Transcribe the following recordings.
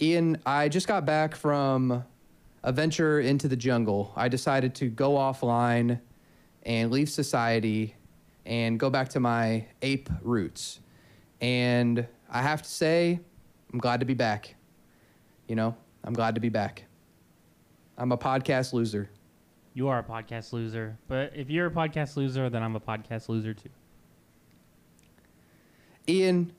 Ian, I just got back from a venture into the jungle. I decided to go offline and leave society and go back to my ape roots. And I have to say, I'm glad to be back. You know, I'm glad to be back. I'm a podcast loser. You are a podcast loser, but if you're a podcast loser, then I'm a podcast loser too. Ian,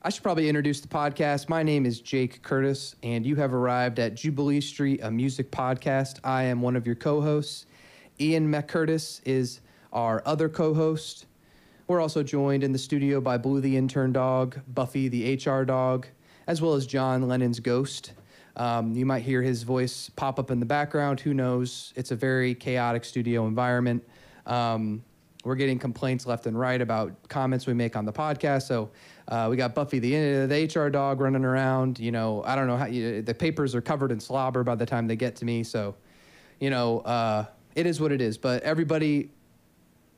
I should probably introduce the podcast. My name is Jake Curtis, and you have arrived at Jubilee Street, a music podcast. I am one of your co hosts. Ian McCurtis is our other co host. We're also joined in the studio by Blue the intern dog, Buffy the HR dog, as well as John Lennon's ghost. Um, you might hear his voice pop up in the background. Who knows? It's a very chaotic studio environment. Um, we're getting complaints left and right about comments we make on the podcast. So uh, we got Buffy the, the HR dog running around. You know, I don't know how you, the papers are covered in slobber by the time they get to me. So, you know, uh, it is what it is. But everybody,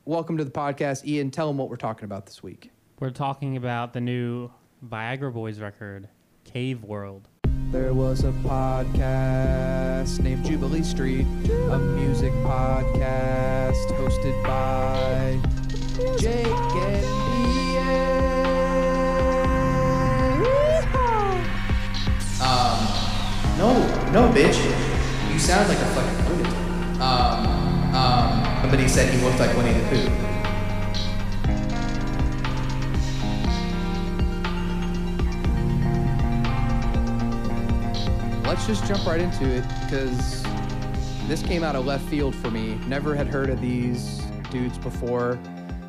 welcome to the podcast. Ian, tell them what we're talking about this week. We're talking about the new Viagra Boys record, Cave World. There was a podcast named Jubilee Street, a music podcast hosted by Jake and Um, no, no, bitch. You sound like a fucking lunatic. Um, um, somebody said he looked like Winnie the Pooh. let's just jump right into it because this came out of left field for me. Never had heard of these dudes before.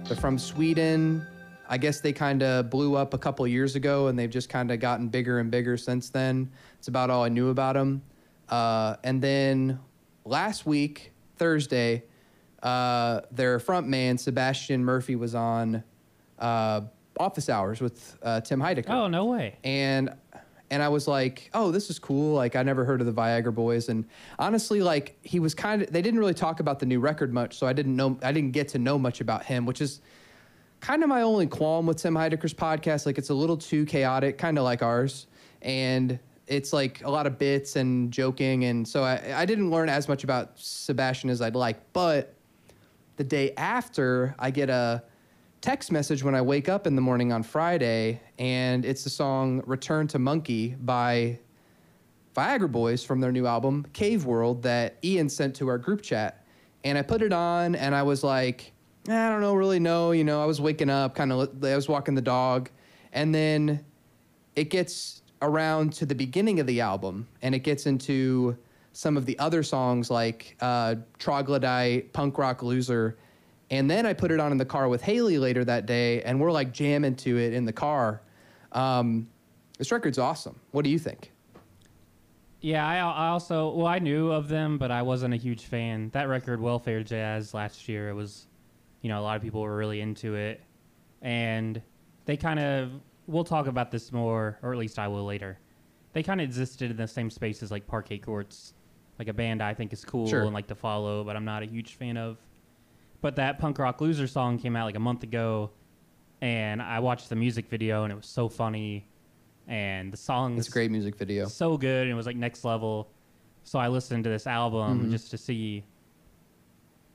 They're from Sweden. I guess they kind of blew up a couple years ago and they've just kind of gotten bigger and bigger since then. It's about all I knew about them. Uh, and then last week, Thursday, uh, their front man, Sebastian Murphy, was on uh, Office Hours with uh, Tim Heidecker. Oh, no way. And and I was like, "Oh, this is cool." Like I never heard of the Viagra Boys, and honestly, like he was kind of. They didn't really talk about the new record much, so I didn't know. I didn't get to know much about him, which is kind of my only qualm with Tim Heidecker's podcast. Like it's a little too chaotic, kind of like ours, and it's like a lot of bits and joking, and so I, I didn't learn as much about Sebastian as I'd like. But the day after, I get a text message when I wake up in the morning on Friday, and it's the song Return to Monkey by Viagra Boys from their new album, Cave World, that Ian sent to our group chat. And I put it on, and I was like, I don't know, really know. You know, I was waking up, kind of, I was walking the dog, and then it gets around to the beginning of the album, and it gets into some of the other songs like uh, Troglodyte, Punk Rock Loser, and then I put it on in the car with Haley later that day, and we're like jamming to it in the car. Um, this record's awesome. What do you think? Yeah, I, I also well I knew of them, but I wasn't a huge fan. That record, Welfare Jazz, last year, it was, you know, a lot of people were really into it, and they kind of we'll talk about this more, or at least I will later. They kind of existed in the same space as like Parquet Courts, like a band I think is cool Sure. and like to follow, but I'm not a huge fan of. But that punk rock loser song came out like a month ago, and I watched the music video and it was so funny, and the song It's a great music video. so good and it was like next level. So I listened to this album Mhm. just to see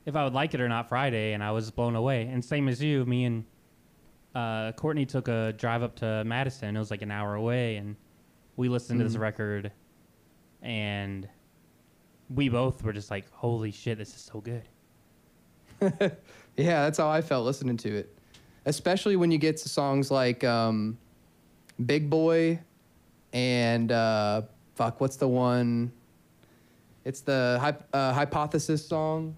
if I would like it or not Friday, and I was blown away. And same as you, me and uh, Courtney took a drive up to Madison. It was like an hour away, and we listened to this Mhm. record, and we both were just like, "Holy shit, this is so good." yeah, that's how I felt listening to it. Especially when you get to songs like um, Big Boy and uh, fuck, what's the one? It's the uh, hypothesis song.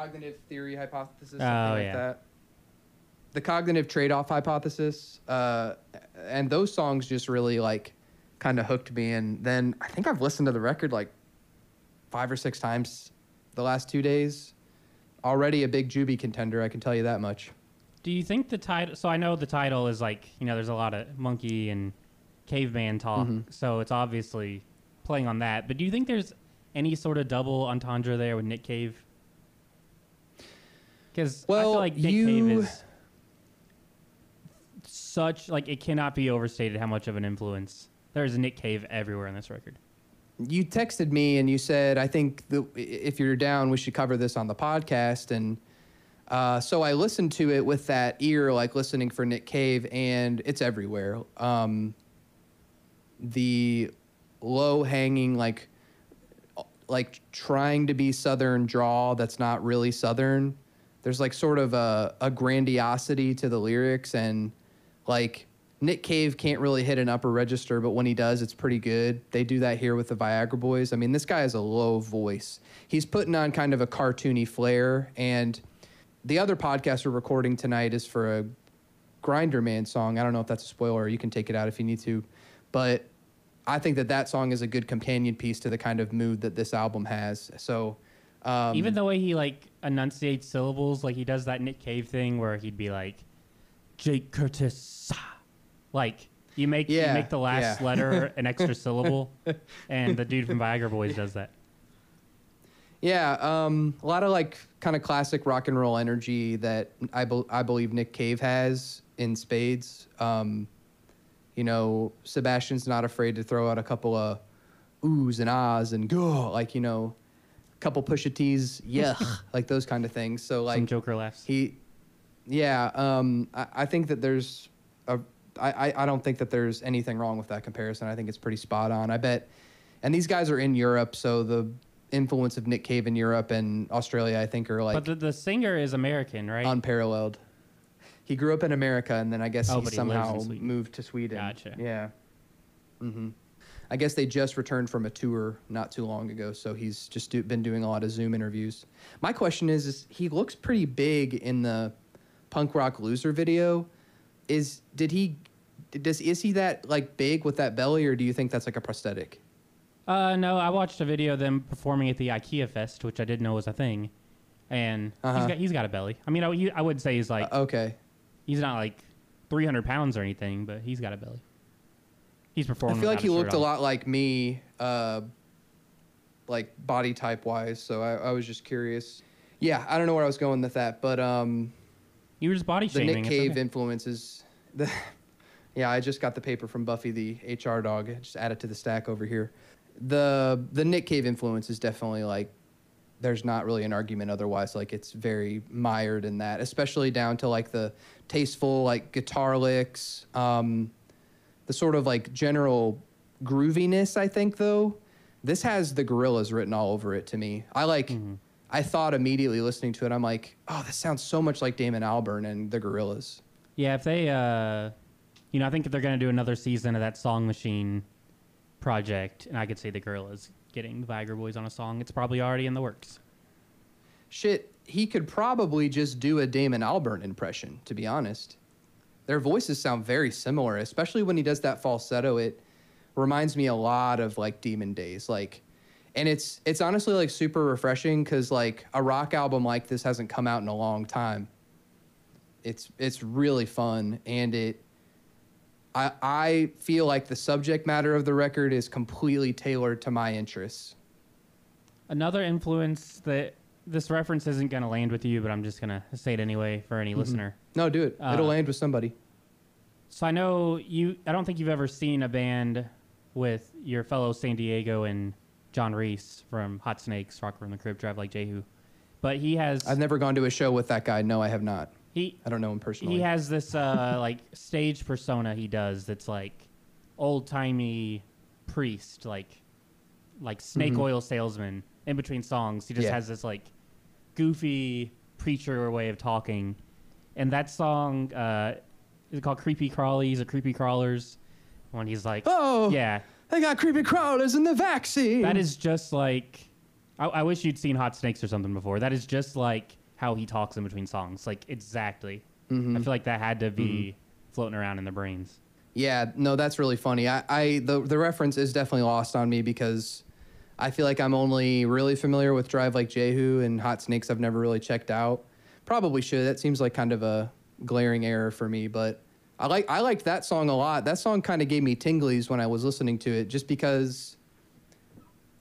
Cognitive theory hypothesis, something Oh, like yeah. that. The cognitive trade-off hypothesis, uh, and those songs just really like kind of hooked me. And then I think I've listened to the record like five or six times the last two days already a big Juby contender. I can tell you that much. Do you think the title? So I know the title is like you know, there's a lot of monkey and caveman talk, Mhm. so it's obviously playing on that. But do you think there's any sort of double entendre there with Nick Cave? Because I feel like Nick you- Cave is such like it cannot be overstated how much of an influence There's Nick Cave everywhere in this record. you texted me and you said, I think the, if you're down, we should cover this on the podcast. And uh, so I listened to it with that ear, like listening for Nick Cave, and it's everywhere. Um, the low hanging, like, like trying to be Southern draw that's not really Southern. There's like sort of a, a grandiosity to the lyrics, and like Nick Cave can't really hit an upper register, but when he does, it's pretty good. They do that here with the Viagra Boys. I mean, this guy has a low voice. He's putting on kind of a cartoony flair. And the other podcast we're recording tonight is for a Grinderman song. I don't know if that's a spoiler. You can take it out if you need to. But I think that that song is a good companion piece to the kind of mood that this album has. So, um, Even the way he like enunciates syllables, like he does that Nick Cave thing where he'd be like, Jake Curtis, like you make Yeah, you make the last yeah. letter an extra syllable, and the dude from Viagra Boys does that. Yeah, um, a lot of like kind of classic rock and roll energy that I, bel I believe Nick Cave has in spades. Um, you know, Sebastian's not afraid to throw out a couple of oohs and ahs and go, like, you know, couple Pusha T's, yeah, like those kind of things. So, like, Some Joker laughs. he, yeah, um, I, I think that there's a, I, I- don't think that there's anything wrong with that comparison. I think it's pretty spot on. I bet, and these guys are in Europe, so the influence of Nick Cave in Europe and Australia, I think, are like but the, the singer is American, right? unparalleled. He grew up in America, and then I guess Oh, he he somehow moved to Sweden. Gotcha. Yeah. hmm I guess they just returned from a tour not too long ago, so he's just do, been doing a lot of Zoom interviews. My question is, is he looks pretty big in the punk rock loser video. Is did he does is he that like big with that belly, or do you think that's like a prosthetic? Uh, no, I watched a video of them performing at the IKEA Fest, which I didn't know was a thing, and Uh-huh. he's got he's got a belly. I mean, I, I would say he's like Uh, okay. he's not like 300 pounds or anything, but he's got a belly. He's I feel like he looked a lot like me, uh, like body type wise. So I, I was just curious. Yeah, I don't know where I was going with that, but um, You were just body the shaming. Nick Cave okay. influences. The, yeah, I just got the paper from Buffy the HR dog. Just add it to the stack over here. The the Nick Cave influence is definitely like there's not really an argument otherwise. Like it's very mired in that, especially down to like the tasteful like guitar licks, um, the sort of like general grooviness. I think though, this has the Gorillaz written all over it to me. I like. I thought immediately listening to it, I'm like, oh, this sounds so much like Damon Albarn and the Gorillaz. Yeah, if they, uh, you know, I think if they're gonna do another season of that Song Machine project, and I could see the Gorillaz getting the Viagra Boys on a song, it's probably already in the works. Shit, he could probably just do a Damon Albarn impression, to be honest. Their voices sound very similar, especially when he does that falsetto. It reminds me a lot of like Demon Days. Like, and it's it's honestly like super refreshing because like a rock album like this hasn't come out in a long time. It's it's really fun and it I I feel like the subject matter of the record is completely tailored to my interests. Another influence that this reference isn't gonna land with you, but I'm just gonna say it anyway for any listener. No, do it. Uh, It'll land with somebody. So I know you. I don't think you've ever seen a band with your fellow San Diego and John Reis from Hot Snakes, Rocket from the Crypt, Drive Like Jehu, but he has I've never gone to a show with that guy. No, I have not. he I don't know him personally. he has this uh, like stage persona he does that's like old timey priest, like like snake Mhm. oil salesman. In between songs, he just Yeah. has this like goofy preacher way of talking, and that song uh, is it called "Creepy Crawlies" or "Creepy Crawlers." When he's like, oh, yeah, they got creepy crawlers in the vaccine. that is just like. I, I wish you'd seen Hot Snakes or something before. That is just like how he talks in between songs, like exactly. Mhm. I feel like that had to be floating around in their brains. Yeah, no, that's really funny. I, I the the reference is definitely lost on me because I feel like I'm only really familiar with Drive Like Jehu and Hot Snakes. I've never really checked out. Probably should. That seems like kind of a glaring error for me, but I like I liked that song a lot. That song kind of gave me tinglies when I was listening to it, just because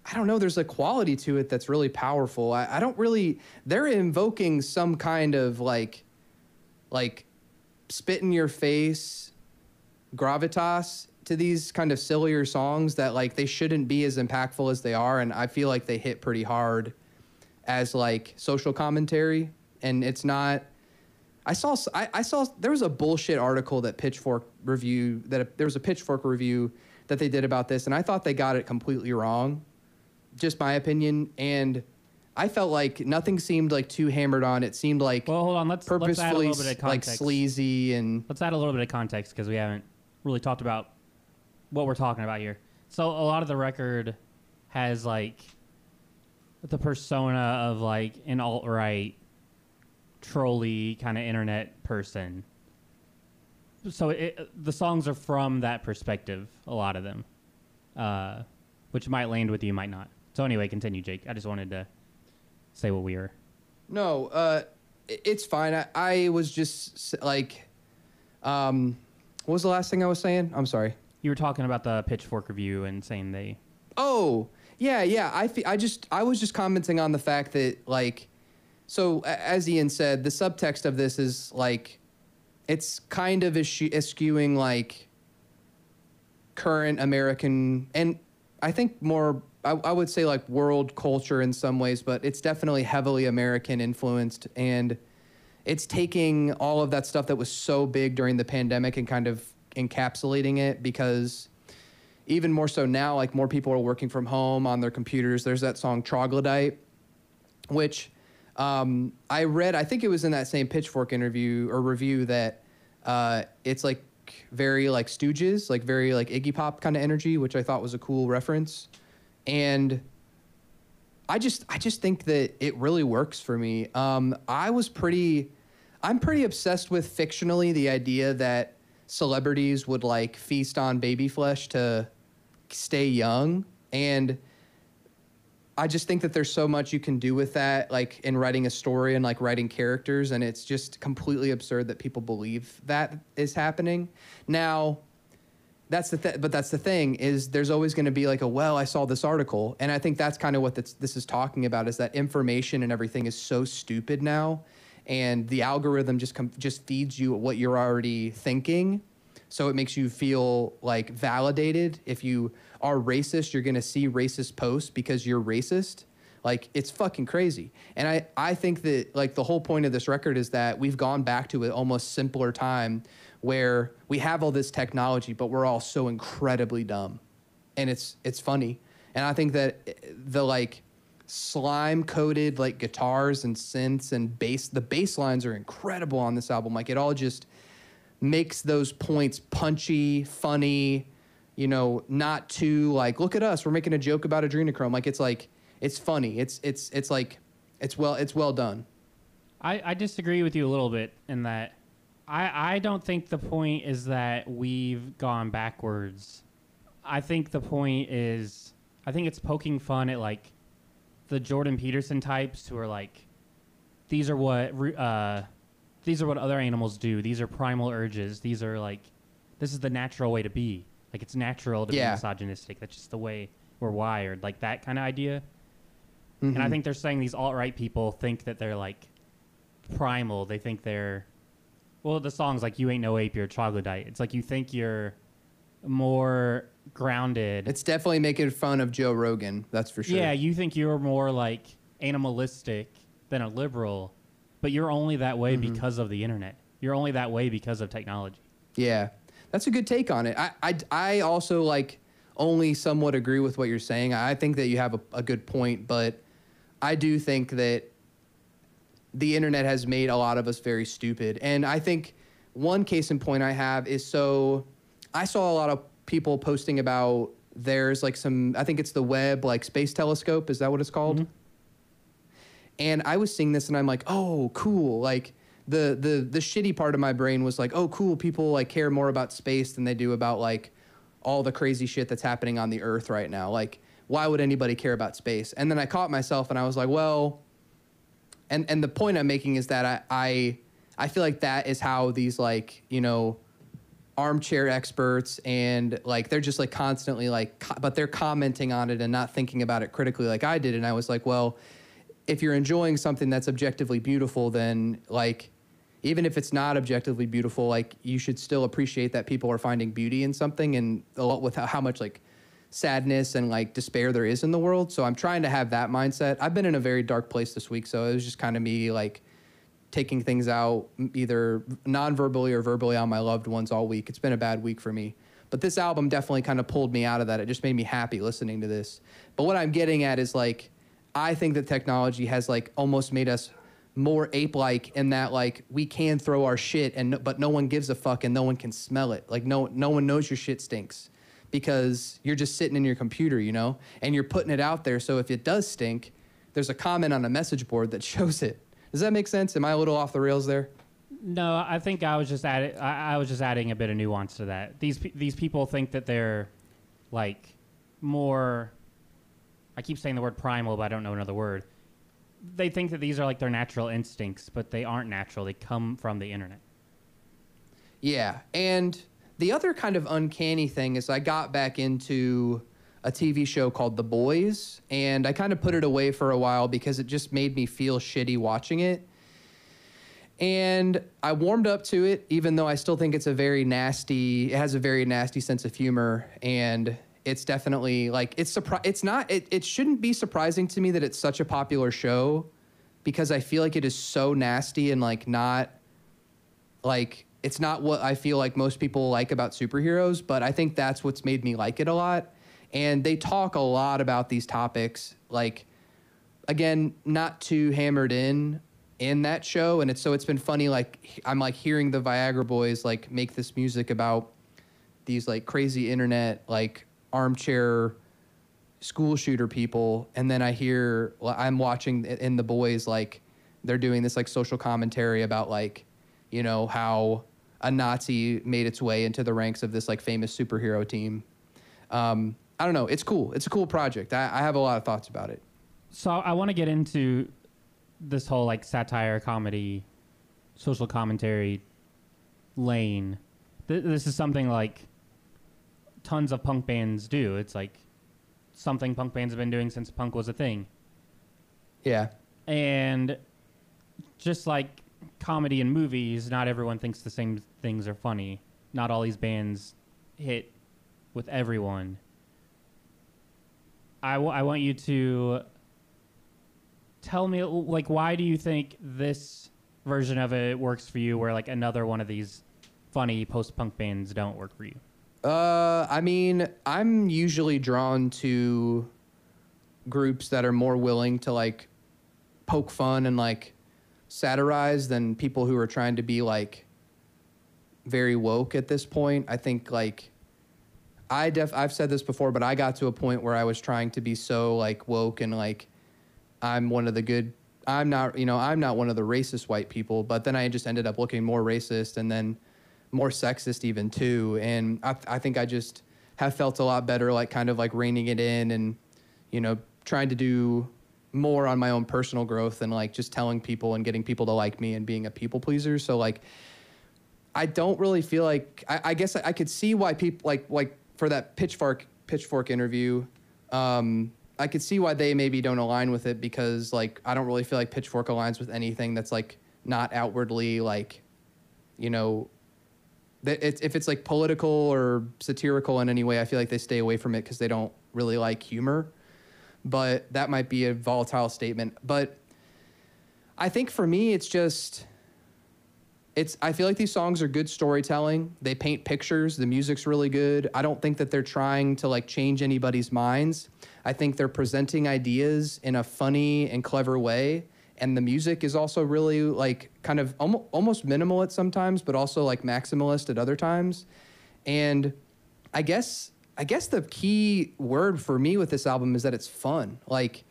I don't know. There's a quality to it that's really powerful. I, I don't really. They're invoking some kind of like, like, spit in your face, gravitas to these kind of sillier songs that like they shouldn't be as impactful as they are and I feel like they hit pretty hard as like social commentary and it's not I saw I, I saw there was a bullshit article that Pitchfork review that there was a Pitchfork review that they did about this and I thought they got it completely wrong just my opinion and I felt like nothing seemed like too hammered on. It seemed like Well, hold on. Let's let's add a purposefully little bit of like sleazy and Let's add a little bit of context because we haven't really talked about what we're talking about here. So a lot of the record has like the persona of like an alt right, trolly kind of internet person. So it, the songs are from that perspective. A lot of them, uh, which might land with you, might not. So anyway, continue, Jake. I just wanted to say what we were. No, uh, it's fine. I, I was just like, um, what was the last thing I was saying? I'm sorry. You were talking about the Pitchfork review and saying they Oh, yeah, yeah. I, fe- I just, I was just commenting on the fact that, like, so as Ian said, the subtext of this is like, it's kind of eschew- eschewing like current American, and I think more, I, I would say like world culture in some ways, but it's definitely heavily American influenced. And it's taking all of that stuff that was so big during the pandemic and kind of encapsulating it because even more so now, like more people are working from home on their computers. There's that song Troglodyte, which um, I read, I think it was in that same Pitchfork interview or review that uh, it's like very like Stooges, like very like Iggy Pop kind of energy, which I thought was a cool reference. And I just I just think that it really works for me. Um, I was pretty I'm pretty obsessed with fictionally the idea that celebrities would like feast on baby flesh to stay young and I just think that there's so much you can do with that, like in writing a story and like writing characters, and it's just completely absurd that people believe that is happening. Now, that's the th- but that's the thing is there's always going to be like a well I saw this article, and I think that's kind of what this, this is talking about is that information and everything is so stupid now, and the algorithm just com- just feeds you what you're already thinking, so it makes you feel like validated. If you are racist, you're going to see racist posts because you're racist. Like it's fucking crazy. And I, I think that like the whole point of this record is that we've gone back to an almost simpler time where we have all this technology, but we're all so incredibly dumb. And it's it's funny. And I think that eh, the like slime coated like guitars and synths and bass the bass lines are incredible on this album. Like it all just makes those points punchy, funny, you know, not too like, look at us, we're making a joke about adrenochrome. Like it's like it's funny. It's it's it's like it's well it's well done. I, I disagree with you a little bit in that I, I don't think the point is that we've gone backwards. I think the point is I think it's poking fun at like the Jordan Peterson types who are like these are what uh, these are what other animals do. These are primal urges. These are like this is the natural way to be. Like it's natural to Yeah. be misogynistic. That's just the way we're wired. Like that kind of idea. And I Mhm. think they're saying these alt right people think that they're like primal. They think they're well, the song's like "You Ain't No Ape, You're a Troglodyte." It's like you think you're more grounded. it's definitely making fun of Joe Rogan. That's for sure. Yeah, you think you're more like animalistic than a liberal, but you're only that way Mm-hmm. because of the internet. You're only that way because of technology. Yeah, that's a good take on it. I, I, I also like only somewhat agree with what you're saying. I think that you have a, a good point, but I do think that the internet has made a lot of us very stupid. And I think one case in point I have is so I saw a lot of people posting about there's like some I think it's the Webb like space telescope. Is that what it's called? And I was seeing this and I'm like, oh, cool. Like the the the shitty part of my brain was like, oh, cool. People like care more about space than they do about like all the crazy shit that's happening on the Earth right now. Like, why would anybody care about space? And then I caught myself and I was like, well, and and the point I'm making is that I I, I feel like that is how these like you know armchair experts and like they're just like constantly like co- but they're commenting on it and not thinking about it critically like I did and I was like well if you're enjoying something that's objectively beautiful then like even if it's not objectively beautiful, like you should still appreciate that people are finding beauty in something and a lot with how, much like sadness and like despair there is in the world. So I'm trying to have that mindset. I've been in a very dark place this week, so it was just kind of me like taking things out either non-verbally or verbally on my loved ones all week. It's been a bad week for me. But this album definitely kind of pulled me out of that. It just made me happy listening to this. But what I'm getting at is like I think that technology has like almost made us more ape-like in that like we can throw our shit and but no one gives a fuck and no one can smell it. Like no no one knows your shit stinks because you're just sitting in your computer, you know, and you're putting it out there. So if it does stink, there's a comment on a message board that shows it. Does that make sense? Am I a little off the rails there? No, I think I was just adding. I, I was just adding a bit of nuance to that. These these people think that they're like more. I keep saying the word primal, but I don't know another word. They think that these are like their natural instincts, but they aren't natural. They come from the internet. Yeah, and the other kind of uncanny thing is I got back into a TV show called The Boys, and I kind of put it away for a while because it just made me feel shitty watching it. And I warmed up to it, even though I still think it's a very nasty. It has a very nasty sense of humor, and it's definitely like it's surpri- It's not. It, it shouldn't be surprising to me that it's such a popular show, because I feel like it is so nasty and like not, like it's not what I feel like most people like about superheroes. But I think that's what's made me like it a lot. And they talk a lot about these topics, like again, not too hammered in in that show and it's so it's been funny like i'm like hearing the viagra boys like make this music about these like crazy internet like armchair school shooter people and then i hear i'm watching in the boys like they're doing this like social commentary about like you know how a nazi made its way into the ranks of this like famous superhero team. Um, i don't know. It's cool. It's a cool project. I, I have a lot of thoughts about it. So I want to get into this whole like satire, comedy, social commentary lane. Th- this is something like tons of punk bands do. It's like something punk bands have been doing since punk was a thing. yeah And just like comedy and movies, not everyone thinks the same things are funny. Not all these bands hit with everyone. I, w- I want you to tell me, like, why do you think this version of it works for you, where like another one of these funny post punk bands don't work for you? Uh, I mean, I'm usually drawn to groups that are more willing to like poke fun and like satirize than people who are trying to be like very woke at this point. I think like I def I've said this before, but I got to a point where I was trying to be so like woke and like I'm one of the good I'm not, you know, I'm not one of the racist white people, but then I just ended up looking more racist and then more sexist even too. And I, I think I just have felt a lot better, like kind of like reining it in and, you know, trying to do more on my own personal growth and like just telling people and getting people to like me and being a people pleaser. So like, I don't really feel like I, I guess I, I could see why people like like for that pitchfork pitchfork interview. Um, I could see why they maybe don't align with it because like I don't really feel like Pitchfork aligns with anything that's like not outwardly like, you know, it's, if it's like political or satirical in any way, I feel like they stay away from it because they don't really like humor. But that might be a volatile statement. But I think for me, it's just it's I feel like these songs are good storytelling. They paint pictures, the music's really good. I don't think that they're trying to like change anybody's minds. I think they're presenting ideas in a funny and clever way and the music is also really like kind of almost, almost minimal at sometimes but also like maximalist at other times. And I guess I guess the key word for me with this album is that it's fun. Like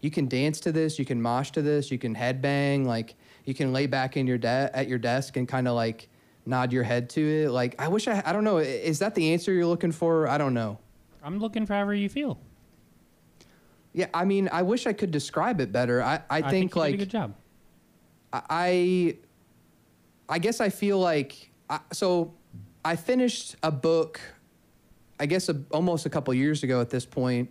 you can dance to this, you can mosh to this, you can headbang, like you can lay back in your de- at your desk and kind of like nod your head to it. Like I wish I I don't know, is that the answer you're looking for? I don't know. I'm looking for however you feel. Yeah, I mean, I wish I could describe it better. I, I, think, you like good job. I I guess I feel like I, so I finished a book I guess a, almost a couple years ago at this point.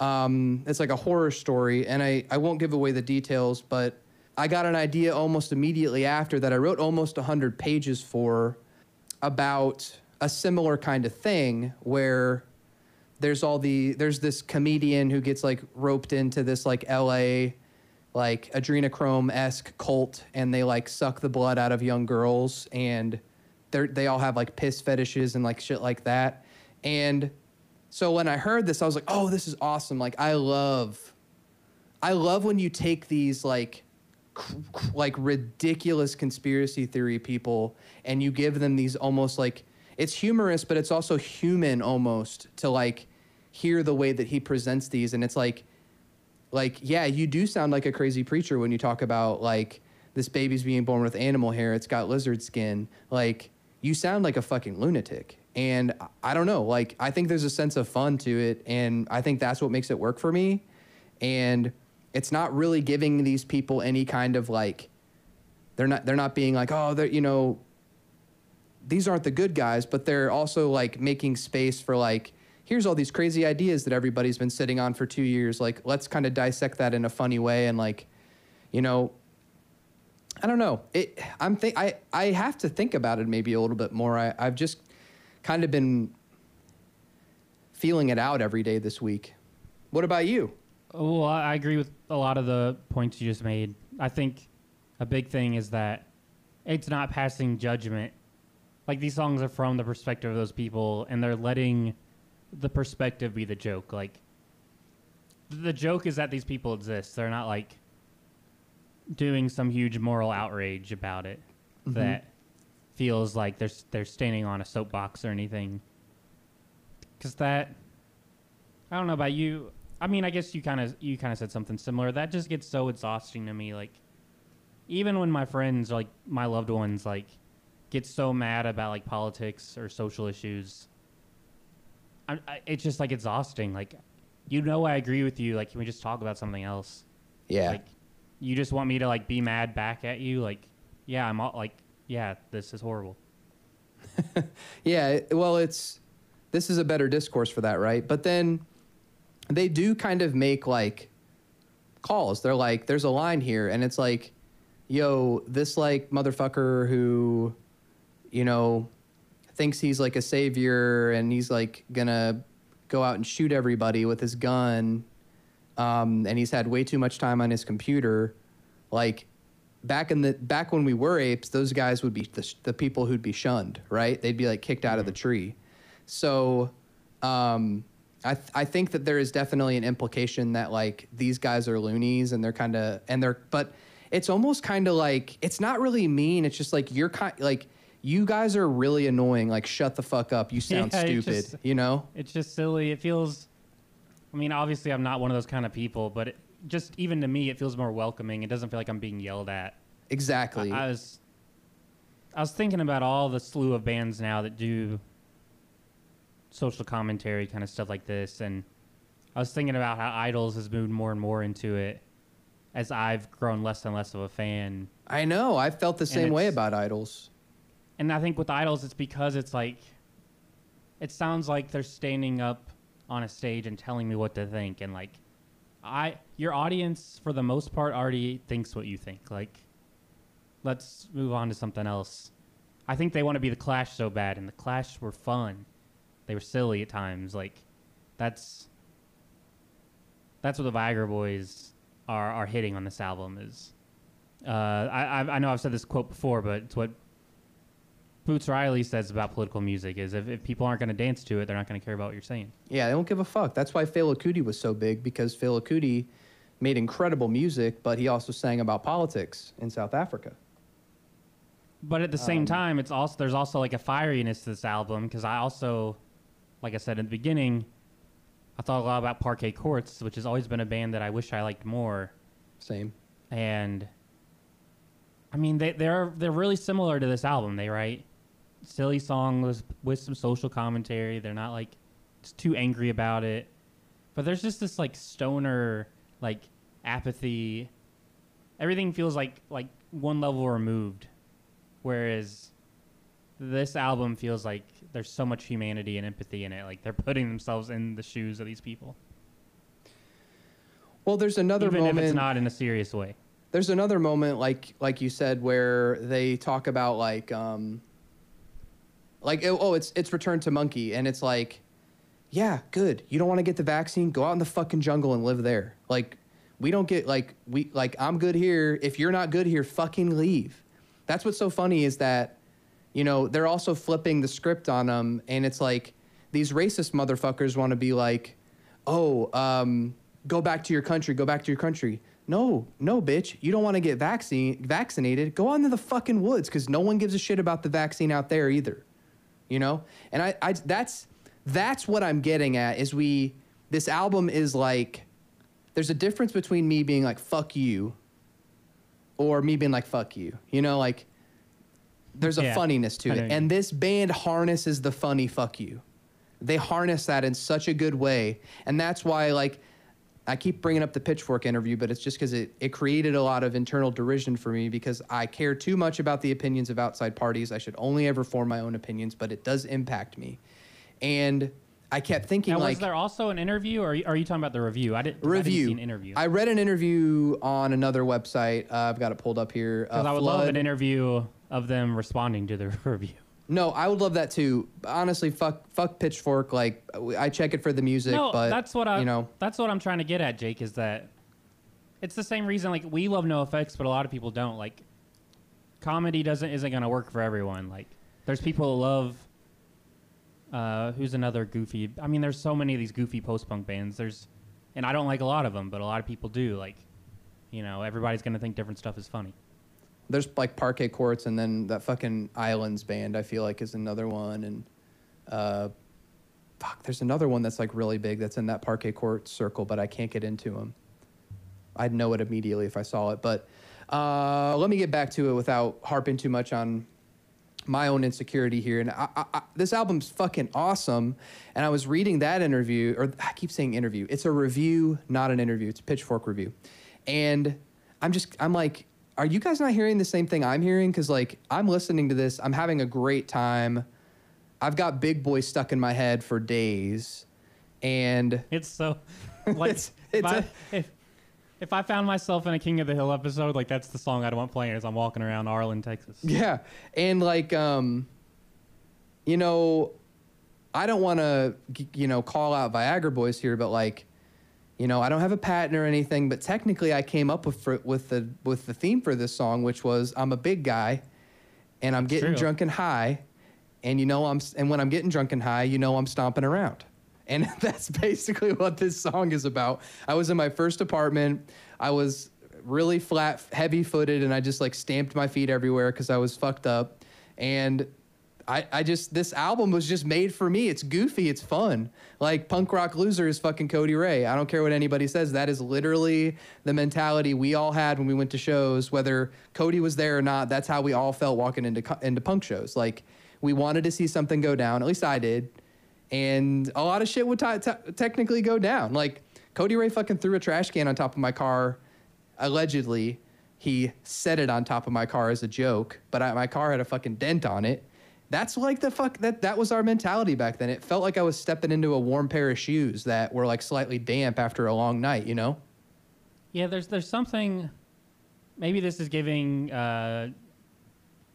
Um, it's like a horror story and I I won't give away the details, but I got an idea almost immediately after that I wrote almost 100 pages for about a similar kind of thing where there's all the there's this comedian who gets like roped into this like LA like adrenochrome esque cult and they like suck the blood out of young girls and they they all have like piss fetishes and like shit like that. And so when I heard this, I was like, oh, this is awesome. Like I love I love when you take these like like ridiculous conspiracy theory people and you give them these almost like it's humorous but it's also human almost to like hear the way that he presents these and it's like like yeah you do sound like a crazy preacher when you talk about like this baby's being born with animal hair it's got lizard skin. Like you sound like a fucking lunatic. And I- don't know like i think there's a sense of fun to it and i think that's what makes it work for me. And it's not really giving these people any kind of like they're not they're not being like oh they're you know these aren't the good guys but they're also like making space for like here's all these crazy ideas that everybody's been sitting on for two years. Like let's kind of dissect that in a funny way and like you know i don't know. It i'm think i i have to think about it maybe a little bit more. I, i've just kind of been feeling it out every day this week. What about you? Oh, well, I I agree with a lot of the points you just made. I think a big thing is that it's not passing judgment. Like these songs are from the perspective of those people, and they're letting the perspective be the joke. Like the joke is that these people exist. They're not like doing some huge moral outrage about it mm-hmm. that feels like they're they're standing on a soapbox or anything. Because that I don't know about you. I mean, I guess you kind of you kind of said something similar. That just gets so exhausting to me. Like, even when my friends, like my loved ones, like get so mad about like politics or social issues, I, I, it's just like exhausting. Like, you know, I agree with you. Like, can we just talk about something else? yeah Like, you just want me to like be mad back at you? Like, yeah, I'm all like, yeah, this is horrible. Yeah, well, it's this is a better discourse for that, right? But then they do kind of make like calls. They're like, there's a line here, and it's like, yo, this like motherfucker who, you know, thinks he's like a savior and he's like gonna go out and shoot everybody with his gun, um, and he's had way too much time on his computer, like back in the back when we were apes, those guys would be the, the people who'd be shunned, right? They'd be like kicked out of the tree. So, um, I th- I think that there is definitely an implication that like these guys are loonies and they're kind of and they're but it's almost kind of like it's not really mean. It's just like you're kind like you guys are really annoying. Like shut the fuck up. You sound Yeah, stupid. just- you know? It's just silly. It feels. I mean, obviously, I'm not one of those kind of people, but it, just even to me, it feels more welcoming. It doesn't feel like I'm being yelled at. Exactly. I, I was, I was thinking about all the slew of bands now that do social commentary kind of stuff like this, and I was thinking about how IDLES has moved more and more into it as I've grown less and less of a fan. I know. I felt the same way about IDLES. And I think with IDLES, it's because it's like, it sounds like they're standing up on a stage and telling me what to think, and like, I your audience for the most part already thinks what you think. Like, let's move on to something else. I think they want to be the Clash so bad, and the Clash were fun. They were silly at times. Like, that's that's what the Viagra Boys are are hitting on this album. Is uh, I I I know I've said this quote before, but it's what Boots Riley says about political music is if, if people aren't going to dance to it, they're not going to care about what you're saying. Yeah, they don't give a fuck. That's why Fela Kuti was so big because Fela Kuti made incredible music, but he also sang about politics in South Africa. But at the same Um, time, it's also there's also like a fieriness to this album because I also, like I said in the beginning, I thought a lot about Parquet Courts, which has always been a band that I wish I liked more. Same. And I mean, they they're they're really similar to this album. They write silly songs with some social commentary. They're not like just too angry about it, but there's just this like stoner like apathy. Everything feels like like one level removed, whereas this album feels like there's so much humanity and empathy in it. Like they're putting themselves in the shoes of these people, Well, there's another even moment. if it's not in a serious way. there's another moment like like you said where they talk about like um like oh it's it's return to monkey and it's like yeah good. You don't want to get the vaccine? Go out in the fucking jungle and live there. Like we don't get like we like i'm good here. If you're not good here fucking leave. That's what's so funny is that you know they're also flipping the script on them and it's like these racist motherfuckers want to be like oh um go back to your country go back to your country. No no bitch. You don't want to get vaccine vaccinated. Go on to the fucking woods because no one gives a shit about the vaccine out there either you know? And I, I that's that's what i'm getting at is we this album is like there's a difference between me being like fuck you or me being like fuck you you know? Like there's a Yeah, funniness to I it. and this band harnesses the funny fuck you. They harness that in such a good way. And that's why like i keep bringing up the pitchfork interview but it's just because it, it created a lot of internal derision for me because i care too much about the opinions of outside parties i should only ever form my own opinions but it does impact me and i kept thinking Now, like was there also an interview, or are you, are you talking about the review? I didn't. I didn't review see an interview. i read an interview on another website uh, i've got it pulled up here Because uh, I would love an interview of them responding to the review. No i would love that too honestly fuck fuck pitchfork like i check it for the music no, but that's what I. you know that's what I'm trying to get at, Jake. Is that it's the same reason like we love NOFX, but a lot of people don't. Like comedy doesn't isn't gonna work for everyone. Like there's people who love. Uh, who's another goofy? I mean, there's so many of these goofy post punk bands. There's, and I don't like a lot of them, but a lot of people do. Like, you know, everybody's gonna think different stuff is funny. There's like parquet courts and then that fucking islands band i feel like is another one. And uh fuck there's another one that's like really big that's in that parquet court circle but i can't get into them i'd know it immediately if i saw it. But uh let me get back to it without harping too much on my own insecurity here. And I, I, I, this album's fucking awesome. And i was reading that interview or i keep saying interview. It's a review not an interview. It's a pitchfork review. And i'm just i'm like are you guys not hearing the same thing i'm hearing because like i'm listening to this i'm having a great time i've got big boy stuck in my head for days and It's so like It's- if, it's a- if if I found myself in a King of the Hill episode, like that's the song I'd want playing as I'm walking around Arlen, Texas. Yeah, and like um, you know, I don't want to you know call out Viagra Boys here, but like, you know, I don't have a patent or anything, but technically I came up with for, with the with the theme for this song, which was I'm a big guy, and I'm getting true. drunk and high, and you know I'm and when I'm getting drunk and high, you know I'm stomping around. And that's basically what this song is about. I was in my first apartment. I was really flat, heavy footed, and I just like stamped my feet everywhere because I was fucked up. And I, I just, this album was just made for me. It's goofy, it's fun. Like Punk Rock Loser is fucking Cody Ray. I don't care what anybody says. That is literally the mentality we all had when we went to shows, whether Cody was there or not. That's how we all felt walking into, into punk shows. Like we wanted to see something go down, at least I did and a lot of shit would t- t- technically go down. Like Cody Ray fucking threw a trash can on top of my car. Allegedly, he set it on top of my car as a joke, but I, my car had a fucking dent on it. That's like the fuck that that was our mentality back then. It felt like I was stepping into a warm pair of shoes that were like slightly damp after a long night, you know? Yeah, there's there's something. Maybe this is giving uh,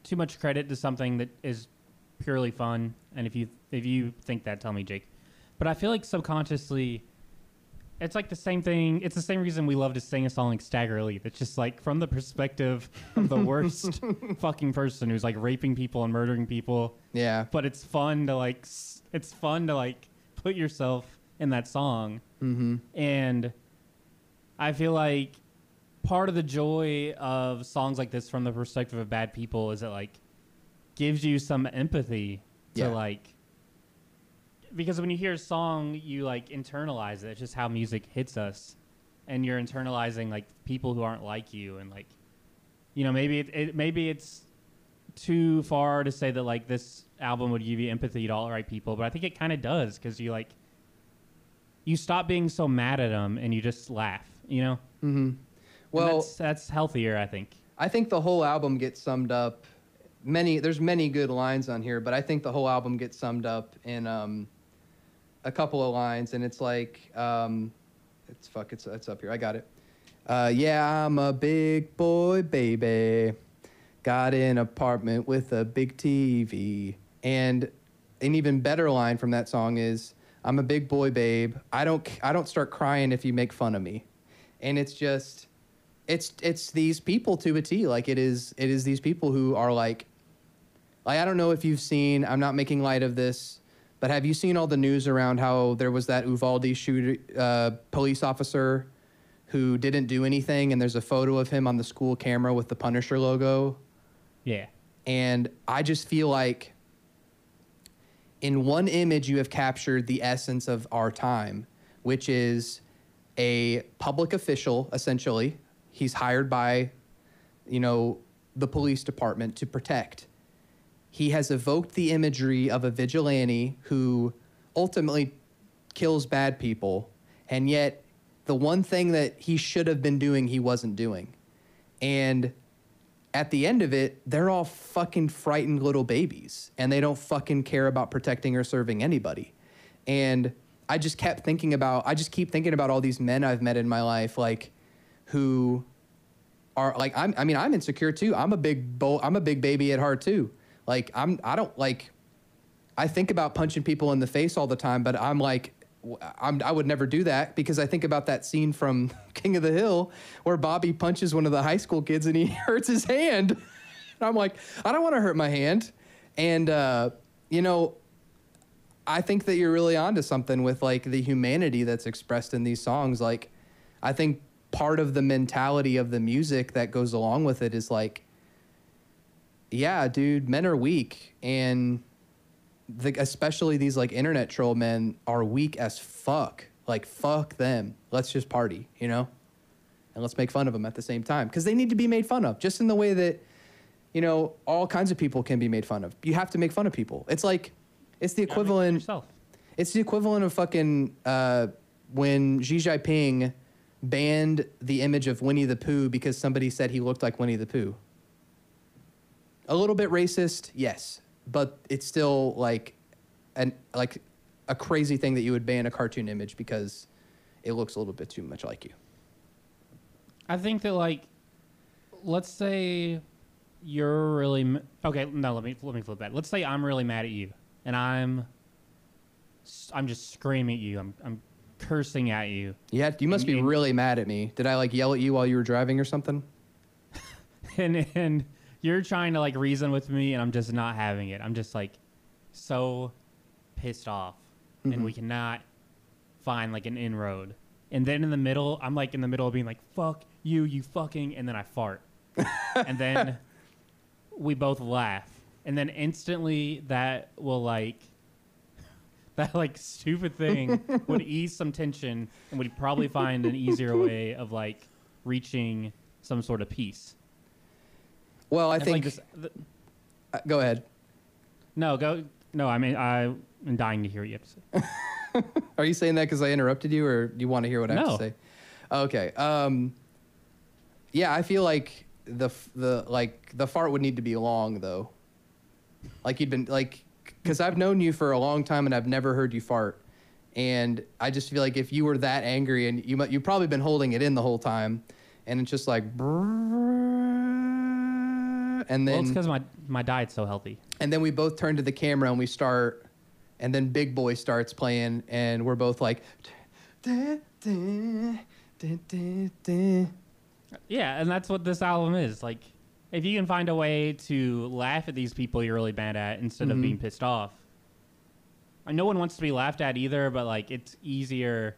too much credit to something that is purely fun, and if you if you think that, tell me, Jake. But I feel like subconsciously, it's like the same thing. It's the same reason we love to sing a song like Stagger Lee. It's just like from the perspective of the worst fucking person who's like raping people and murdering people. Yeah. But it's fun to like. It's fun to like put yourself in that song Mm-hmm. and I feel like part of the joy of songs like this from the perspective of bad people is it like gives you some empathy to Yeah. like because when you hear a song you like internalize it it's just how music hits us and you're internalizing like people who aren't like you and like you know maybe it, it maybe it's too far to say that like this album would give you empathy to all the right people but i think it kind of does because you like you stop being so mad at them and you just laugh you know Mm-hmm. Well, that's, that's healthier i think I think the whole album gets summed up. Many there's many good lines on here, but I think the whole album gets summed up in um, a couple of lines, and it's like um, it's fuck it's it's up here. I got it. Uh, yeah, I'm a big boy, baby. Got an apartment with a big TV. And an even better line from that song is, "I'm a big boy, babe. I don't I don't start crying if you make fun of me." And it's just it's it's these people to a T. Like it is it is these people who are like like I don't know if you've seen. I'm not making light of this, but have you seen all the news around how there was that Uvalde shooter uh, police officer who didn't do anything, and there's a photo of him on the school camera with the Punisher logo, Yeah. and I just feel like in one image you have captured the essence of our time, which is a public official essentially. He's hired by, you know, the police department to protect. He has evoked the imagery of a vigilante who ultimately kills bad people, and yet the one thing that he should have been doing, he wasn't doing. And at the end of it, they're all fucking frightened little babies and they don't fucking care about protecting or serving anybody. And I just kept thinking about, I just keep thinking about all these men I've met in my life, like who are like, I'm, I mean, I'm insecure too. I'm a big, bo- I'm a big baby at heart too. Like, I'm, I don't like, I think about punching people in the face all the time, but I'm like, I'm, I would never do that because I think about that scene from King of the Hill where Bobby punches one of the high school kids and he hurts his hand. and I'm like, I don't want to hurt my hand. And, uh, you know, I think that you're really onto something with like the humanity that's expressed in these songs. Like, I think part of the mentality of the music that goes along with it is like, yeah, dude, men are weak, and the, especially these like internet troll men are weak as fuck. Like, fuck them. Let's just party, you know, and let's make fun of them at the same time because they need to be made fun of, just in the way that, you know, all kinds of people can be made fun of. You have to make fun of people. It's like, it's the You gotta make it equivalent. It's the equivalent of fucking uh, when Xi Jinping banned the image of Winnie the Pooh because somebody said he looked like Winnie the Pooh. A little bit racist, yes, but it's still like an like a crazy thing that you would ban a cartoon image because it looks a little bit too much like you. I think that like, let's say you're really m- okay. No, let me let me flip that. Let's say I'm really mad at you, and I'm I'm just screaming at you. I'm I'm cursing at you, Yeah, you must be And- and- really mad at me. Did I like yell at you while you were driving or something? and and you're trying to like reason with me, and I'm just not having it. I'm just like so pissed off, and we mm-hmm. cannot find like an inroad. And then in the middle, I'm like in the middle of being like, "Fuck you, you fucking," and then I fart, and then we both laugh, and then instantly that will like that like stupid thing would ease some tension, and we'd probably find an easier way of like reaching some sort of peace. Well, I It's like think. this- th- uh, go ahead. no, go. No, I mean I'm dying to hear what you have to say. Are you saying that because I interrupted you, or do you want to hear what I have No. to say? Okay. Um, yeah, I feel like the the like the fart would need to be long though. Like you'd been like, because I've known you for a long time and I've never heard you fart, and I just feel like if you were that angry and you you've probably been holding it in the whole time, and it's just like, and well, it's because my my diet's so healthy. and then we both turn to the camera and we start and then big boy starts playing and we're both like "Da, da, da, da, da." Yeah, and that's what this album is. Like, if you can find a way to laugh at these people you're really bad at instead of Mhm. being pissed off. No one wants to be laughed at either, but like it's easier.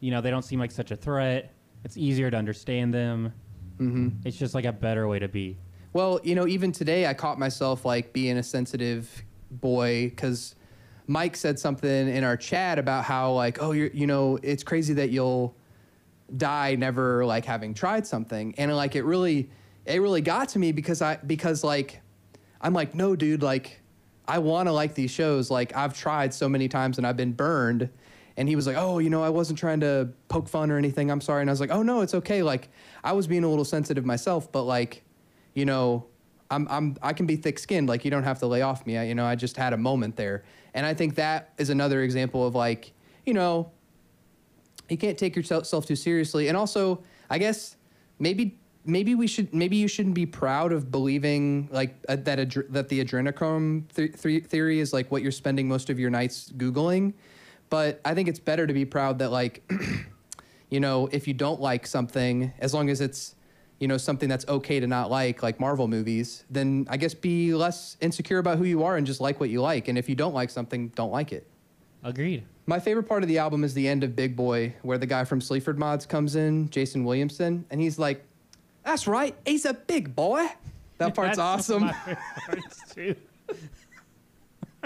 You know, they don't seem like such a threat. It's easier to understand them. Mhm. It's just like a better way to be. Well you know even today i caught myself like being a sensitive boy because mike said something in our chat about how like oh you're you know it's crazy that you'll die never like having tried something. And like it really it really got to me because i because like i'm like no dude like i want to like these shows. Like i've tried so many times and i've been burned. And he was like oh you know i wasn't trying to poke fun or anything. I'm sorry. And i was like oh no it's okay. Like i was being a little sensitive myself but like you know i'm i'm i can be thick skinned like you don't have to lay off me. I, you know i just had a moment there. And i think that is another example of like you know you can't take yourself too seriously. And also, I guess maybe maybe we should maybe you shouldn't be proud of believing like uh, that adre- that the adrenochrome th- th- theory is like what you're spending most of your nights googling. But i think it's better to be proud that like you know if you don't like something as long as it's you know something that's okay to not like like marvel movies then i guess be less insecure about who you are and just like what you like and if you don't like something don't like it Agreed. my favorite part of the album is the end of Big Boy, where the guy from Sleaford Mods comes in, Jason Williamson, and he's like, "That's right, he's a big boy." That part's That's awesome. parts, too.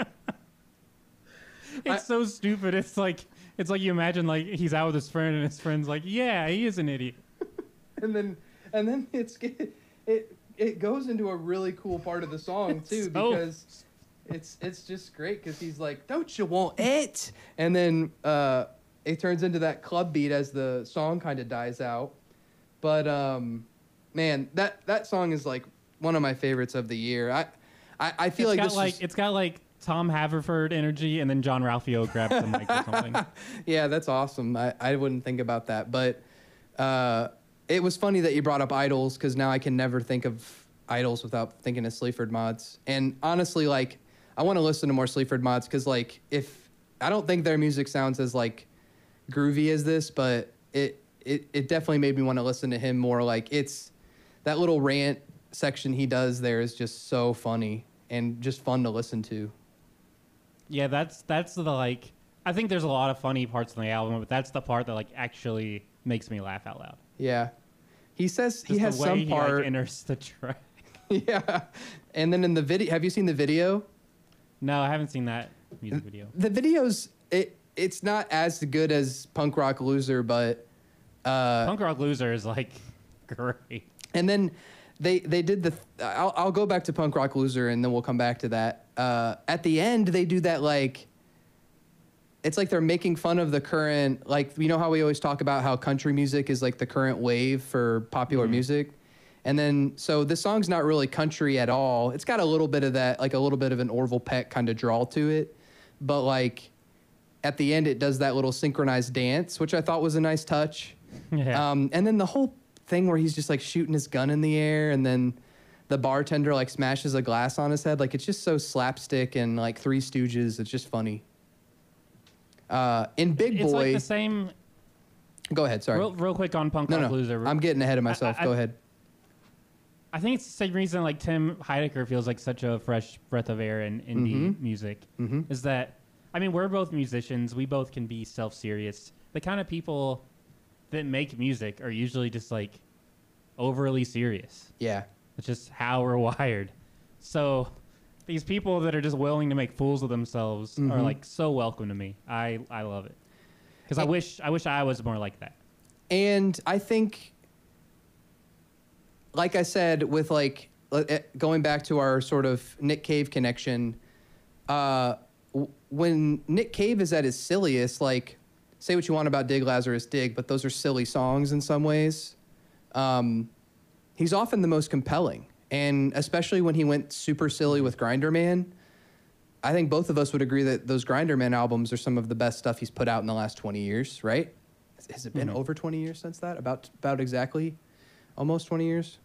it's I- so stupid. It's like it's like you imagine like he's out with his friend and his friend's like, "Yeah, he is an idiot." and then, and then it's it it goes into a really cool part of the song too So- because it's it's just great because he's like, "Don't you want it?" And then uh, it turns into that club beat as the song kind of dies out. But um, man, that that song is like one of my favorites of the year. I I, I feel it's like got this like is- it's got like Tom Haverford energy, and then Jean-Ralphio grabs the mic or something. yeah, that's awesome. I, I wouldn't think about that, but uh, it was funny that you brought up IDLES because now I can never think of IDLES without thinking of Sleaford mods. And honestly, like I want to listen to more Sleaford mods because like if I don't think their music sounds as like groovy as this, but it it it definitely made me want to listen to him more. Like it's that little rant section he does there is just so funny and just fun to listen to. Yeah, that's that's the like. I think there's a lot of funny parts in the album, but that's the part that like actually makes me laugh out loud. Yeah. He says he Just has the way some he part like, enters the track. yeah. And then in the video, have you seen the video? No, I haven't seen that music video. The video's it it's not as good as Punk Rock Loser, but uh Punk Rock Loser is like great. and then they they did the I'll I'll go back to Punk Rock Loser and then we'll come back to that. Uh at the end they do that like it's like they're making fun of the current like you know how we always talk about how country music is like the current wave for popular music? And then so this song's not really country at all. It's got a little bit of that like a little bit of an orville peck kind of drawl to it. But like at the end it does that little synchronized dance which i thought was a nice touch. Yeah. um, and then the whole thing where he's just like shooting his gun in the air and then the bartender like smashes a glass on his head. Like it's just so slapstick and like three stooges. It's just funny uh, in big it's boy like the same. go ahead sorry Real, real quick on Punk no Rock no Loser. i'm getting ahead of myself I- go ahead I think it's the same reason like Tim Heidecker feels like such a fresh breath of air in indie Mhm. music Mhm. is that I mean we're both musicians. We both can be self-serious. The kind of people that make music are usually just like overly serious. yeah It's just how we're wired. So these people that are just willing to make fools of themselves are Mhm. like so welcome to me. I I love it because I wish I wish I was more like that. and i think like i said with like uh, going back to our sort of nick cave connection uh w- when nick cave is at his silliest like say what you want about dig lazarus dig but those are silly songs in some ways um he's often the most compelling and especially when he went super silly with Grinderman i think both of us would agree that those Grinderman albums are some of the best stuff he's put out in the last 20 years right? Has it been Mhm. over 20 years since that? About about exactly almost 20 years?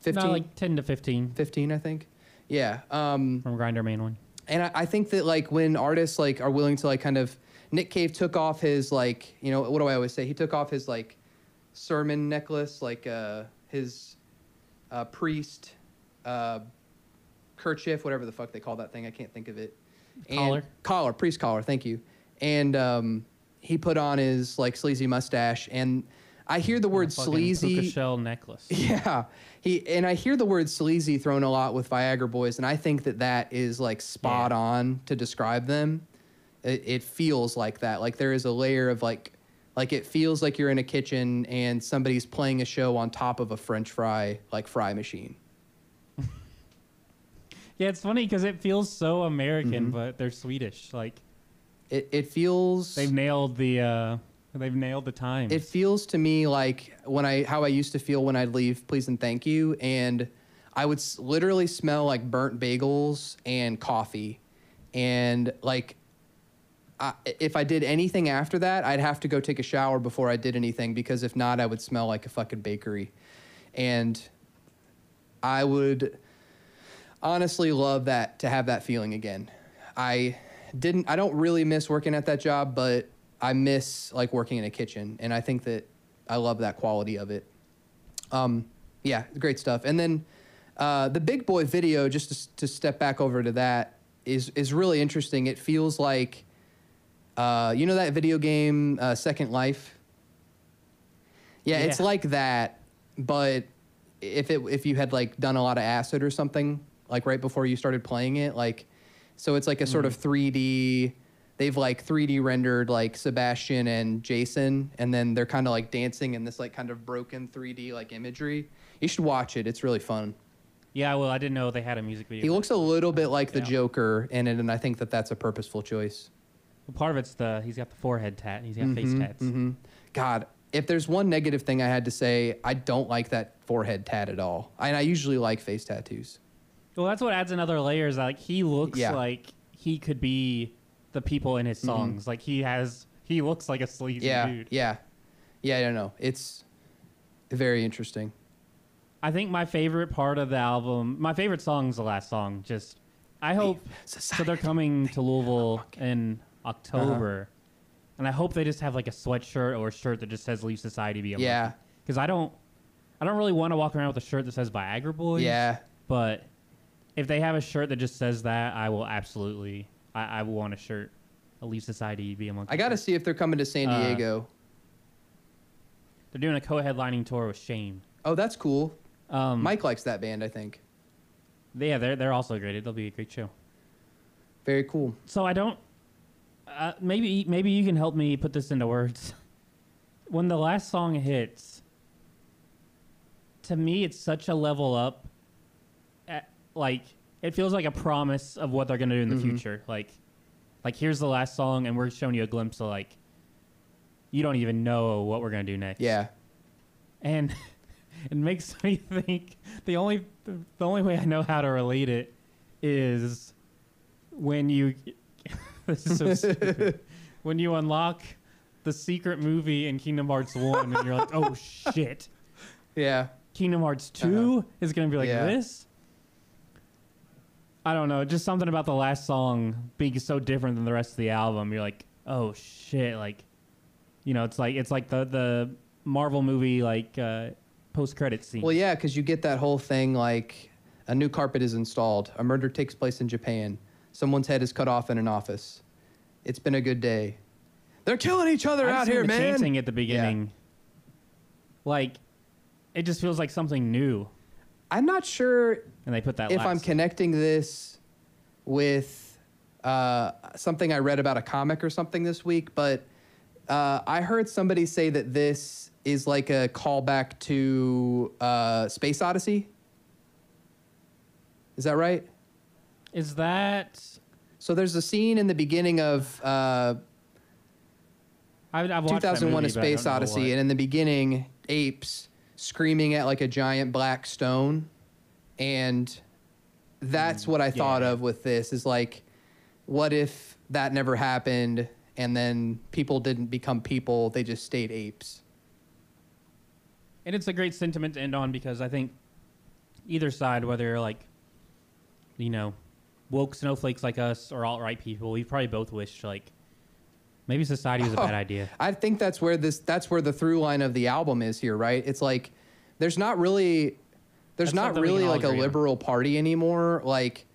15 Not like ten to fifteen. 15 i think. Yeah um from Grinderman one. and I, I think that like when artists like are willing to like kind of nick cave took off his like you know what do i always say? He took off his like sermon necklace like uh his uh priest uh kerchief whatever the fuck they call that thing i can't think of it And- Collar? collar priest collar thank you and um he put on his like sleazy mustache and i hear the word sleazy puka shell necklace. yeah, he and I hear the word sleazy thrown a lot with Viagra Boys, and I think that that is like spot Yeah. on to describe them. It, it feels like that. Like there is a layer of like, like it feels like you're in a kitchen and somebody's playing a show on top of a French fry like fry machine. Yeah, it's funny because it feels so American, Mhm. but they're Swedish. Like It it feels they've nailed the uh, they've nailed the times. It feels to me like when I how I used to feel when I'd leave Please and Thank You, and I would s- literally smell like burnt bagels and coffee, and like I, if I did anything after that, I'd have to go take a shower before I did anything because if not, I would smell like a fucking bakery. And I would honestly love that to have that feeling again. I didn't I don't really miss working at that job, but I miss like working in a kitchen and I think that I love that quality of it. Um yeah, great stuff. And then uh, the big boy video, just to, to step back over to that, is is really interesting. It feels like, uh, you know, that video game uh, Second Life. Yeah, it's like that, but if it if you had like done a lot of acid or something like right before you started playing it, like, so it's like a sort of 3D. They've like 3D rendered like Sebastian and Jason, and then they're kind of like dancing in this like kind of broken 3D like imagery. You should watch it. It's really fun. Yeah, well, I didn't know they had a music video. He looks a little bit like the Yeah. Joker in it, and I think that that's a purposeful choice. Part of it's the he's got the forehead tat. And he's got face Mhm, tats. mhm. God, if there's one negative thing I had to say, I don't like that forehead tat at all. And I usually like face tattoos. Well, that's what adds another layer. Is like he looks Yeah. like he could be the people in his songs. Like he has, he looks like a sleazy yeah, dude. yeah, yeah. I don't know. It's very interesting. I think my favorite part of the album, my favorite song is the last song. Just, I hope. So they're coming to Louisville in October, Uh-huh. and I hope they just have like a sweatshirt or a shirt that just says "Leave Society Be Unlucky." Yeah, Because I don't, I don't really want to walk around with a shirt that says Viagra Boys. yeah. But if they have a shirt that just says that, I will absolutely. I, I will want a shirt. A Leave Society Be Unlucky. I got to see if they're coming to San Uh, Diego. They're doing a co-headlining tour with Shame. oh, that's cool. Um, Mike likes that band, I think. Yeah, they're they're also great. It'll be a great show. Very cool. So I don't. Uh, maybe maybe you can help me put this into words. When the last song hits, to me it's such a level up. At, like it feels like a promise of what they're gonna do in the Mhm. future. Like, like here's the last song, and we're showing you a glimpse of like. You don't even know what we're gonna do next. Yeah. and it makes me think the only the only way I know how to relate it is when you so stupid. when you unlock the secret movie in Kingdom Hearts 1 and you're like, "Oh shit. Yeah. Kingdom Hearts 2 is going to be like Uh-huh. Yeah. this?" I don't know, just something about the last song being so different than the rest of the album. You're like, "Oh shit." Like you know, it's like it's like the the Marvel movie like uh post credit scene. Well, yeah, because you get that whole thing like a new carpet is installed, a murder takes place in Japan, someone's head is cut off in an office. It's been a good day. They're killing each other I out here, the man. chanting at the beginning. Like, it just feels like something new, I'm not sure and they put that. if last. I'm connecting this with uh, something I read about a comic or something this week, but uh, I heard somebody say that this is like a callback to uh, Space Odyssey. Is that right? Is that? So there's a scene in the beginning of uh, I, I've 2001: movie, A Space Odyssey, and in the beginning, apes screaming at like a giant black stone, and that's what I thought Mm, of with this. Is like, what if that never happened, and then people didn't become people; they just stayed apes. and it's a great sentiment to end on because I think either side, whether you're like, you know, woke snowflakes like us or alt right people, we probably both wish like maybe society was a bad Oh, idea. I think that's where this that's where the through line of the album is here, right? It's like there's not really there's That's not something we really can all like a agree on. liberal party anymore. Like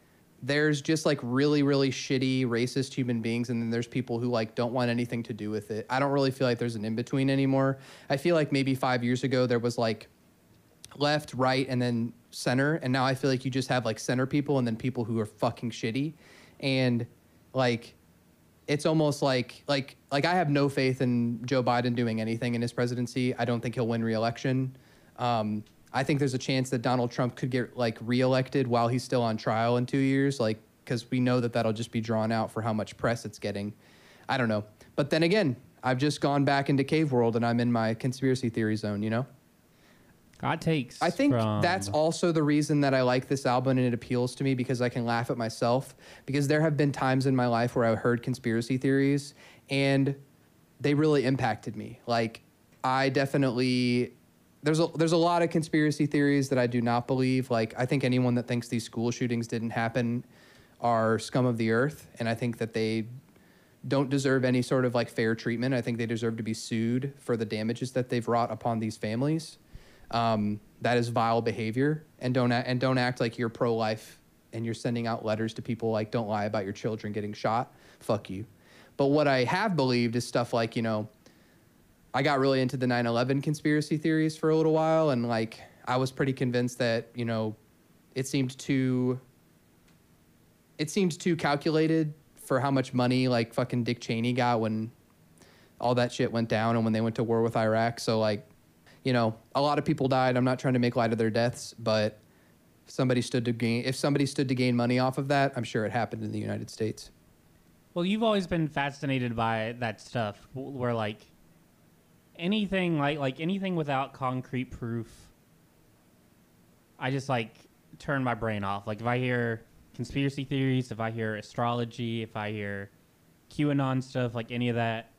there's just like really really shitty racist human beings and then there's people who like don't want anything to do with it. I don't really feel like there's an in between anymore. I feel like maybe 5 years ago there was like left, right, and then center. And now I feel like you just have like center people and then people who are fucking shitty. And like it's almost like like like I have no faith in Joe Biden doing anything in his presidency. I don't think he'll win re-election. Um, I think there's a chance that Donald Trump could get like re-elected while he's still on trial in two years, like because we know that that'll just be drawn out for how much press it's getting. I don't know, but then again, I've just gone back into cave world and I'm in my conspiracy theory zone. You know? Hot takes. I think from- that's also the reason that I like this album and it appeals to me because I can laugh at myself. Because there have been times in my life where I heard conspiracy theories and they really impacted me. Like I definitely there's a there's a lot of conspiracy theories that I do not believe. Like I think anyone that thinks these school shootings didn't happen are scum of the earth, and I think that they don't deserve any sort of like fair treatment. I think they deserve to be sued for the damages that they've wrought upon these families. Um, that is vile behavior, and don't a- and don't act like you're pro life and you're sending out letters to people like don't lie about your children getting shot. Fuck you. But what I have believed is stuff like you know, I got really into the 9/11 conspiracy theories for a little while, and like I was pretty convinced that you know, it seemed too. It seemed too calculated for how much money like fucking Dick Cheney got when all that shit went down and when they went to war with Iraq. So like, you know, a lot of people died. I'm not trying to make light of their deaths, but if somebody stood to gain if somebody stood to gain money off of that, I'm sure it happened in the United States. Well, you've always been fascinated by that stuff, where like anything like like anything without concrete proof, I just like turn my brain off. Like if I hear conspiracy theories, if I hear astrology, if I hear QAnon stuff, like any of that,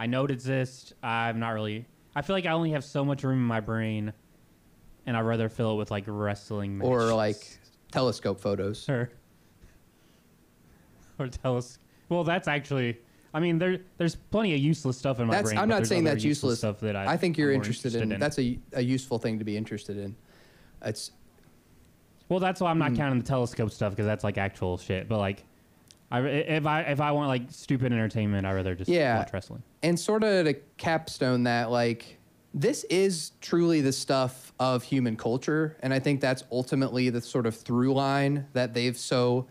I know it exists. I'm not really. I feel like I only have so much room in my brain, and I'd rather fill it with like wrestling Or like telescope photos. or or us. Well, that's actually. I mean, there there's plenty of useless stuff in my That's brain. I'm but not there's saying other that's useless. stuff that I. I think you're I'm more interested, in, That's a, a useful thing to be interested in. It's well, that's why I'm Hmm. not counting the telescope stuff because that's like actual shit. But like, I if I if I want like stupid entertainment, I rather just Yeah. watch wrestling. and sort of to capstone that like this is truly the stuff of human culture and i think that's ultimately the sort of through line that they've so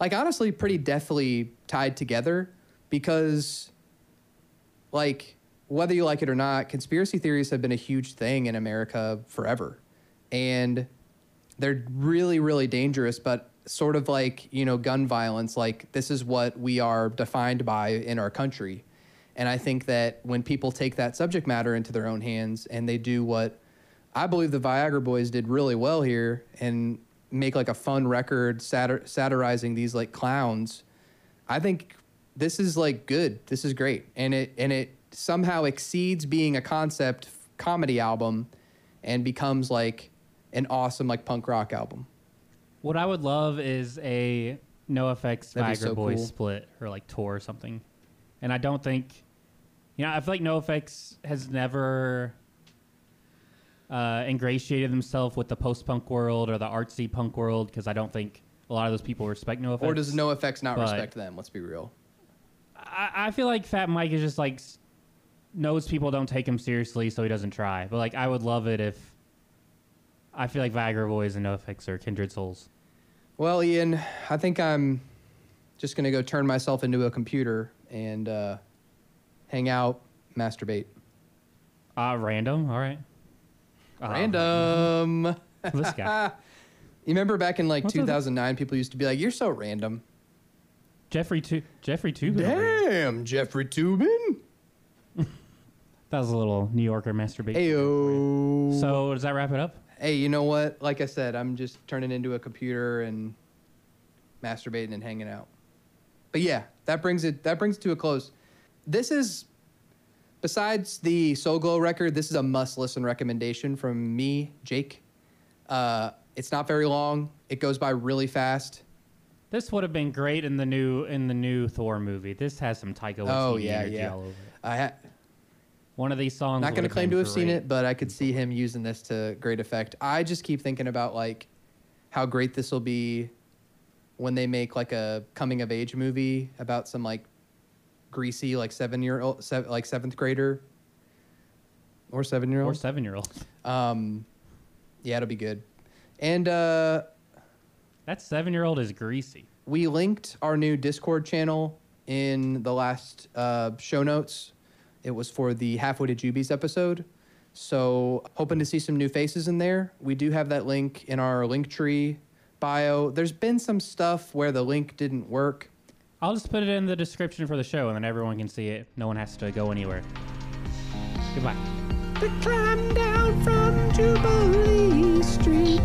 like honestly pretty deftly tied together because like whether you like it or not conspiracy theories have been a huge thing in america forever and they're really really dangerous but sort of like you know gun violence like this is what we are defined by in our country. And i think that when people take that subject matter into their own hands and they do what i believe the viagra boys did really well here and make like a fun record satir- satirizing these like clowns i think this is like good. This is great. And it and it somehow exceeds being a concept comedy album and becomes like an awesome like punk rock album What I would love is a NOFX That'd be Viagra so Boys cool. split or like tour or something. And I don't think, you know, I feel like NOFX has never uh, ingratiated themselves with the post punk world or the artsy punk world because I don't think a lot of those people respect NOFX. or does NOFX not but- respect them let's be real I, I feel like Fat Mike is just like s- knows people don't take him seriously, so he doesn't try. But like, I would love it if I feel like Viagra Boys and NOFX are kindred souls. Well, Ian, I think I'm just gonna go turn myself into a computer and uh, hang out, masturbate. Uh, random. All right. Uh, Random. This guy. You remember back in like What's with- 2009, people used to be like, "You're so random." Jeffrey Tu Jeffrey Toobin. Damn, Jeffrey Toobin. That was a little New Yorker masturbation. Ayo. So does that wrap it up? Hey, you know what? Like I said, I'm just turning into a computer and masturbating and hanging out. But yeah, that brings it that brings it to a close. This is besides the Soul Glo record, this is a must listen recommendation from me, Jake. Uh, it's not very long. It goes by really fast. This would have been great in the new in the new Thor movie. This has some Taika Waititi Oh, yeah, energy yeah. all over it. I ha- One of these songs. not going to claim to have seen it, but I could see him using this to great effect. I just keep thinking about like how great this will be when they make like a coming of age movie about some like greasy like seven year old se- like seventh grader or seven year old Or seven year old. Um, yeah, it'll be good. And uh, That seven year old is greasy. we linked our new Discord channel in the last uh, show notes. It was for the Halfway to Jubies episode. So, hoping to see some new faces in there. We do have that link in our link tree bio. There's been some stuff where the link didn't work. I'll just put it in the description for the show, and then everyone can see it. No one has to go anywhere. Goodbye. To climb down from Jubilee Street.